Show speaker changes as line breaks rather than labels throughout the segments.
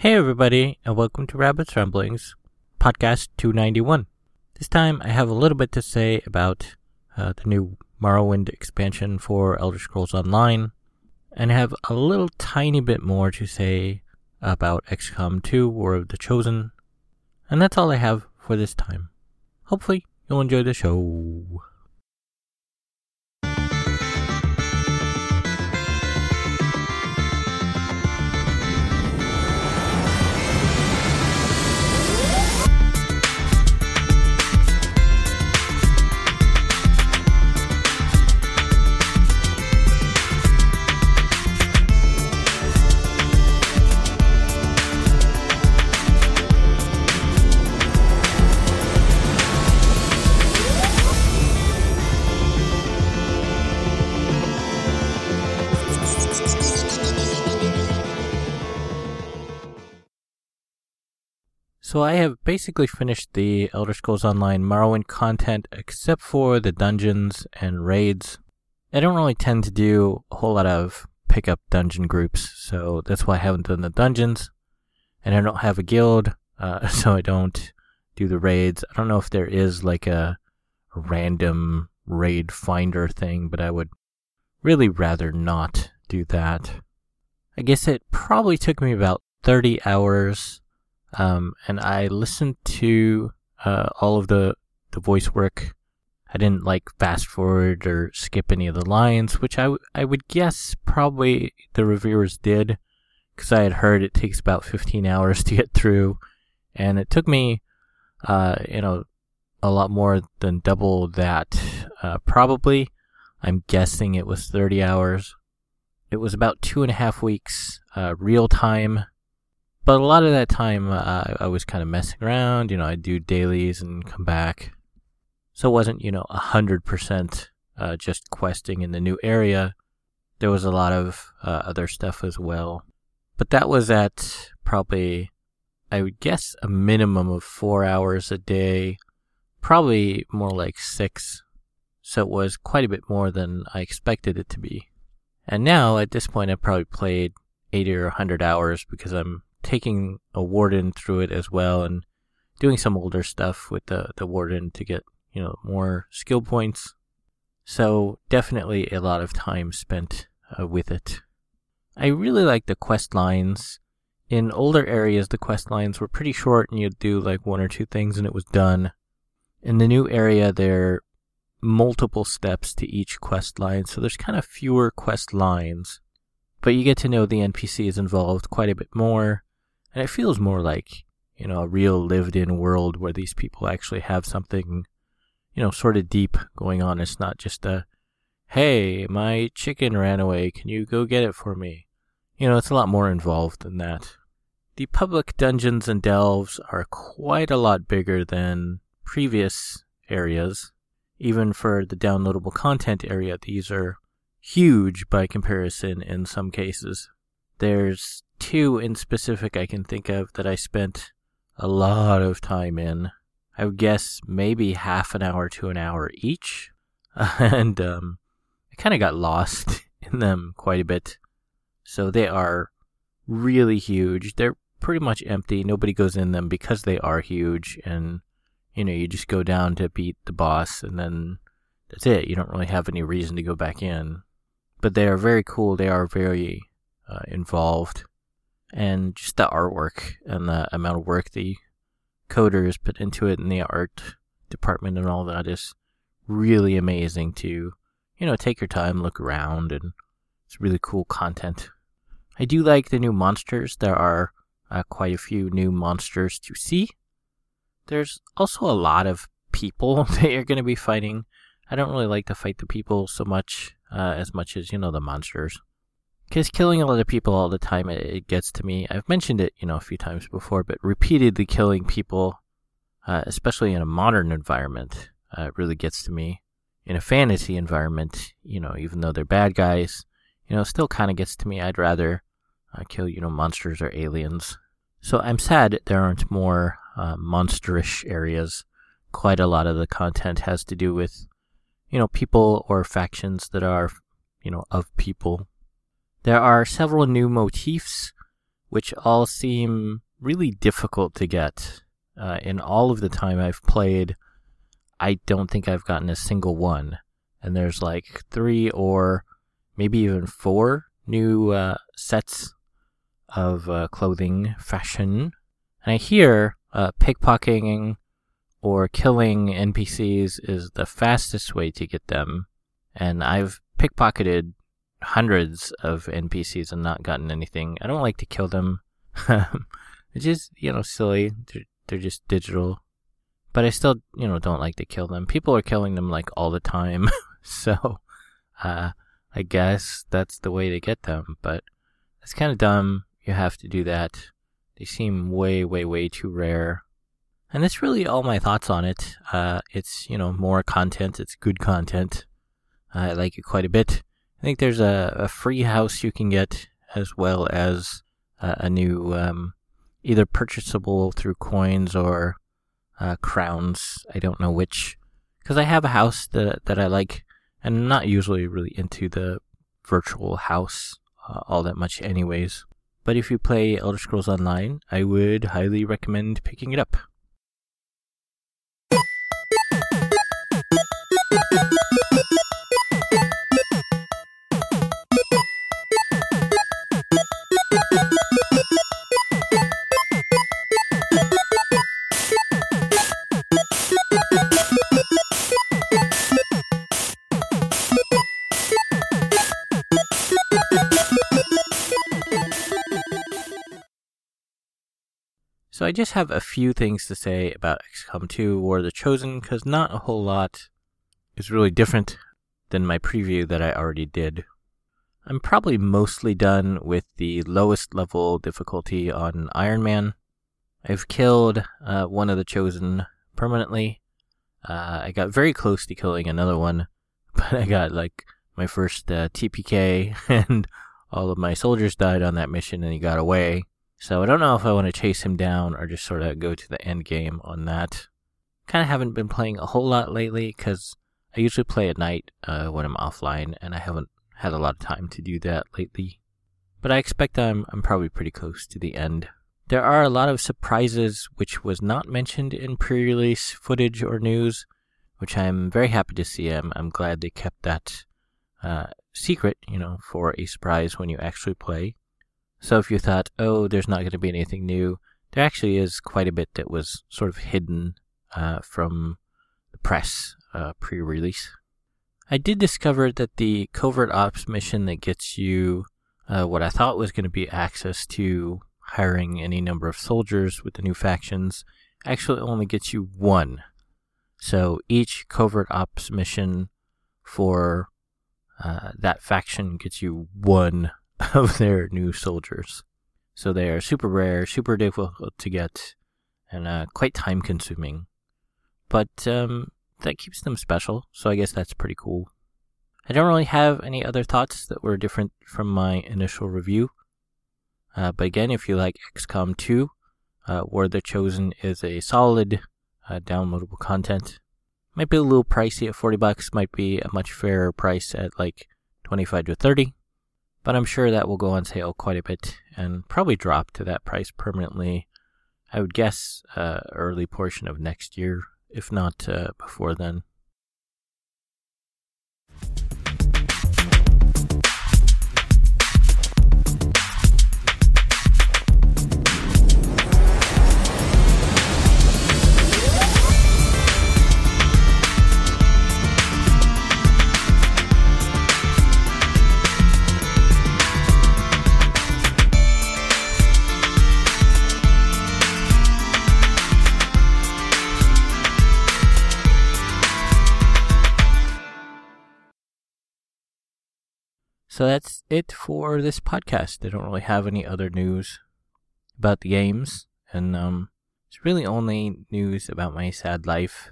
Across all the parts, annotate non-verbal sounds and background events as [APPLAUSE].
Hey, everybody, and welcome to Rabbit's Ramblings, podcast 291. This time I have a little bit to say about uh, the new Morrowind expansion for Elder Scrolls Online, and have a little tiny bit more to say about XCOM 2 War of the Chosen, and that's all I have for this time. Hopefully, you'll enjoy the show. So I have basically finished the Elder Scrolls Online Morrowind content except for the dungeons and raids. I don't really tend to do a whole lot of pickup dungeon groups, so that's why I haven't done the dungeons. And I don't have a guild, uh, [LAUGHS] so I don't do the raids. I don't know if there is like a, random raid finder thing, but I would really rather not do that. I guess it probably took me about 30 hours um, and I listened to uh, all of the, the voice work. I didn't like fast forward or skip any of the lines, which I, w- I would guess probably the reviewers did, because I had heard it takes about 15 hours to get through, and it took me, uh, you know, a lot more than double that. Uh, probably, I'm guessing it was 30 hours. It was about two and a half weeks, uh, real time but a lot of that time uh, I was kind of messing around. You know, I'd do dailies and come back. So it wasn't, you know, 100% uh, just questing in the new area. There was a lot of uh, other stuff as well. But that was at probably, I would guess, a minimum of four hours a day. Probably more like six. So it was quite a bit more than I expected it to be. And now, at this point, I've probably played 80 or 100 hours because I'm taking a warden through it as well and doing some older stuff with the, the warden to get, you know, more skill points. So definitely a lot of time spent uh, with it. I really like the quest lines. In older areas, the quest lines were pretty short and you'd do like one or two things and it was done. In the new area, there are multiple steps to each quest line, so there's kind of fewer quest lines. But you get to know the NPCs involved quite a bit more. And it feels more like, you know, a real lived in world where these people actually have something, you know, sort of deep going on. It's not just a, hey, my chicken ran away. Can you go get it for me? You know, it's a lot more involved than that. The public dungeons and delves are quite a lot bigger than previous areas. Even for the downloadable content area, these are huge by comparison in some cases. There's two in specific I can think of that I spent a lot of time in. I would guess maybe half an hour to an hour each. [LAUGHS] and um, I kind of got lost [LAUGHS] in them quite a bit. So they are really huge. They're pretty much empty. Nobody goes in them because they are huge. And, you know, you just go down to beat the boss and then that's it. You don't really have any reason to go back in. But they are very cool. They are very uh, involved and just the artwork and the amount of work the coders put into it and the art department and all that is really amazing to you know take your time look around and it's really cool content. I do like the new monsters. There are uh, quite a few new monsters to see. There's also a lot of people [LAUGHS] that you're going to be fighting. I don't really like to fight the people so much uh, as much as you know the monsters because killing a lot of people all the time, it, it, gets to me. I've mentioned it, you know, a few times before, but repeatedly killing people, uh, especially in a modern environment, uh, really gets to me. In a fantasy environment, you know, even though they're bad guys, you know, still kind of gets to me. I'd rather uh, kill, you know, monsters or aliens. So I'm sad there aren't more uh, monsterish areas. Quite a lot of the content has to do with, you know, people or factions that are, you know, of people there are several new motifs which all seem really difficult to get. Uh, in all of the time I've played, I don't think I've gotten a single one. And there's like three or maybe even four new uh, sets of uh, clothing fashion. And I hear uh, pickpocketing or killing NPCs is the fastest way to get them. And I've pickpocketed hundreds of NPCs and not gotten anything. I don't like to kill them. [LAUGHS] it's just, you know, silly. They're, they're just digital. But I still, you know, don't like to kill them. People are killing them like all the time. [LAUGHS] so, uh, I guess that's the way to get them. But it's kind of dumb. You have to do that. They seem way, way, way too rare. And that's really all my thoughts on it. Uh, it's, you know, more content. It's good content. I like it quite a bit. I think there's a, a free house you can get as well as a new, um, either purchasable through coins or uh, crowns. I don't know which. Because I have a house that, that I like, and I'm not usually really into the virtual house uh, all that much, anyways. But if you play Elder Scrolls Online, I would highly recommend picking it up. So I just have a few things to say about XCOM 2 War of the Chosen, because not a whole lot is really different than my preview that I already did. I'm probably mostly done with the lowest level difficulty on Iron Man. I've killed uh, one of the Chosen permanently. Uh, I got very close to killing another one, [LAUGHS] but I got like my first uh, TPK, [LAUGHS] and all of my soldiers died on that mission, and he got away. So I don't know if I want to chase him down or just sort of go to the end game on that. Kind of haven't been playing a whole lot lately because I usually play at night uh, when I'm offline, and I haven't had a lot of time to do that lately. But I expect I'm I'm probably pretty close to the end. There are a lot of surprises which was not mentioned in pre-release footage or news, which I'm very happy to see. I'm I'm glad they kept that uh, secret, you know, for a surprise when you actually play. So if you thought, oh, there's not going to be anything new, there actually is quite a bit that was sort of hidden uh, from the press uh, pre release. I did discover that the covert ops mission that gets you uh, what I thought was going to be access to hiring any number of soldiers with the new factions actually only gets you one. So each covert ops mission for uh, that faction gets you one [LAUGHS] of their new soldiers. So they are super rare, super difficult to get, and uh, quite time consuming. But um, that keeps them special, so I guess that's pretty cool. I don't really have any other thoughts that were different from my initial review. Uh, but again, if you like XCOM 2, uh, War the Chosen is a solid uh, downloadable content. Might be a little pricey at 40 bucks, might be a much fairer price at like 25 to 30 but I'm sure that will go on sale quite a bit and probably drop to that price permanently. I would guess uh, early portion of next year, if not uh, before then. So that's it for this podcast. I don't really have any other news about the games, and um, it's really only news about my sad life.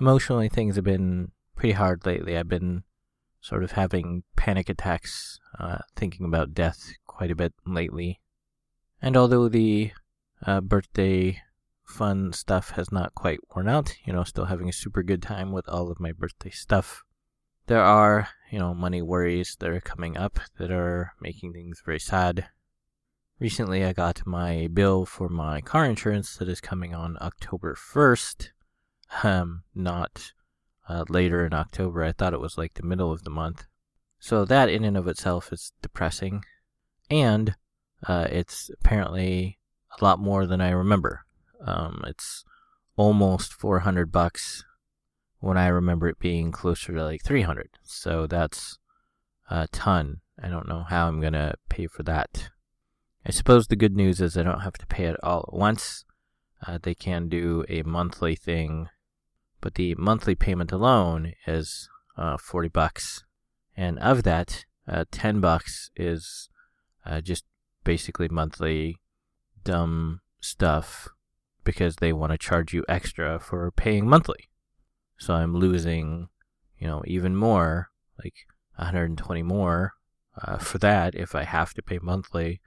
Emotionally, things have been pretty hard lately. I've been sort of having panic attacks, uh, thinking about death quite a bit lately. And although the uh, birthday fun stuff has not quite worn out, you know, still having a super good time with all of my birthday stuff there are, you know, money worries that are coming up that are making things very sad. recently I got my bill for my car insurance that is coming on October 1st. Um, not uh, later in October. I thought it was like the middle of the month. So that in and of itself is depressing. And uh, it's apparently a lot more than I remember. Um, it's almost 400 bucks when I remember it being closer to like 300. So that's a ton. I don't know how I'm going to pay for that. I suppose the good news is I don't have to pay it all at once. Uh, they can do a monthly thing, but the monthly payment alone is uh, 40 bucks. And of that, uh, 10 bucks is uh, just basically monthly dumb stuff because they want to charge you extra for paying monthly. So I'm losing, you know, even more, like 120 more uh, for that if I have to pay monthly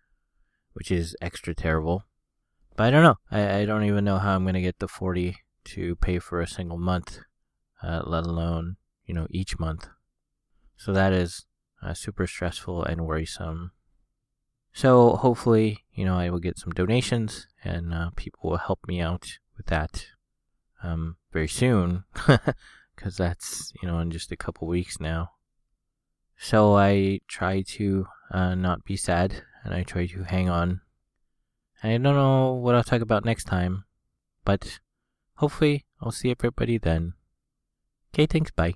which is extra terrible. But I don't know. I, I don't even know how I'm going to get the 40 to pay for a single month, uh, let alone, you know, each month. So that is uh, super stressful and worrisome. So hopefully, you know, I will get some donations and uh, people will help me out with that um, very soon [LAUGHS] because that's, you know, in just a couple weeks now. So I try to uh, not be sad and I try to hang on. I don't know what I'll talk about next time, but hopefully I'll see everybody then. Okay, thanks, bye.